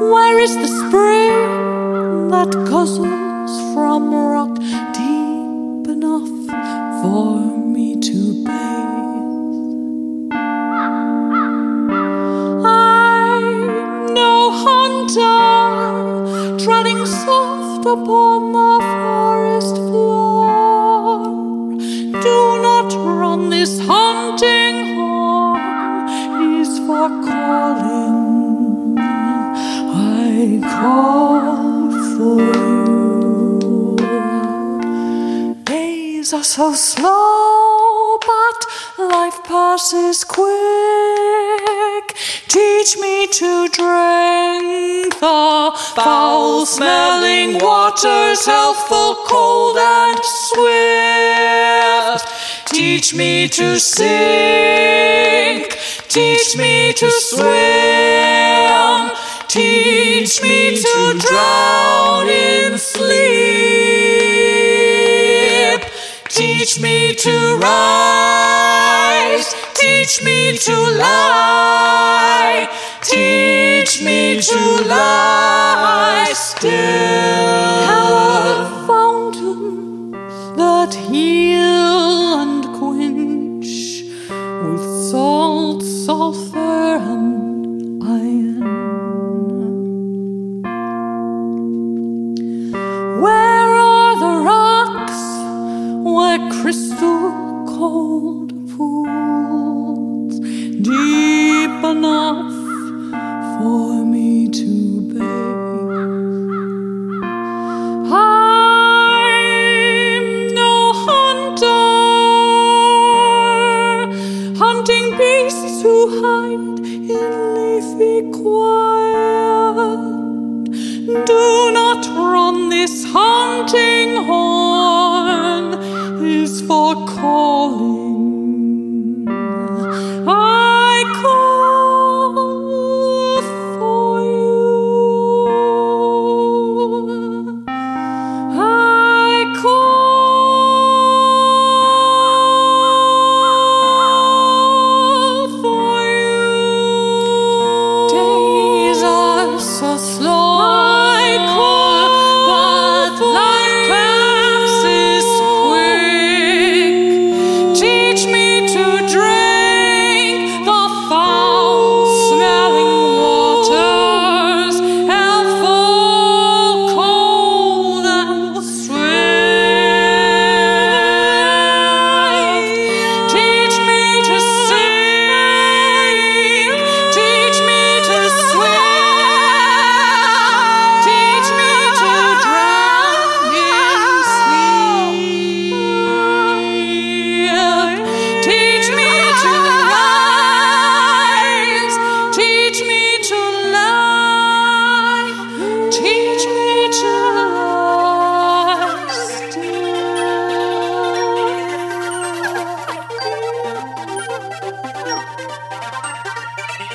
the spring that guzzles from rock deep enough for me to bathe. I'm no hunter, treading soft upon the forest floor. Do not run this hunting horn is for calling. Call for you. Days are so slow, but life passes quick. Teach me to drink the foul smelling waters, healthful, cold, and swift. Teach me to sink, teach me to swim, teach me to drown in sleep. Teach me to rise, teach me to lie, teach me to lie crystal cold pools deep enough for me to bathe? I'm no hunter, hunting beasts who hide in leafy quiet. Do not run this hunting horn for calling.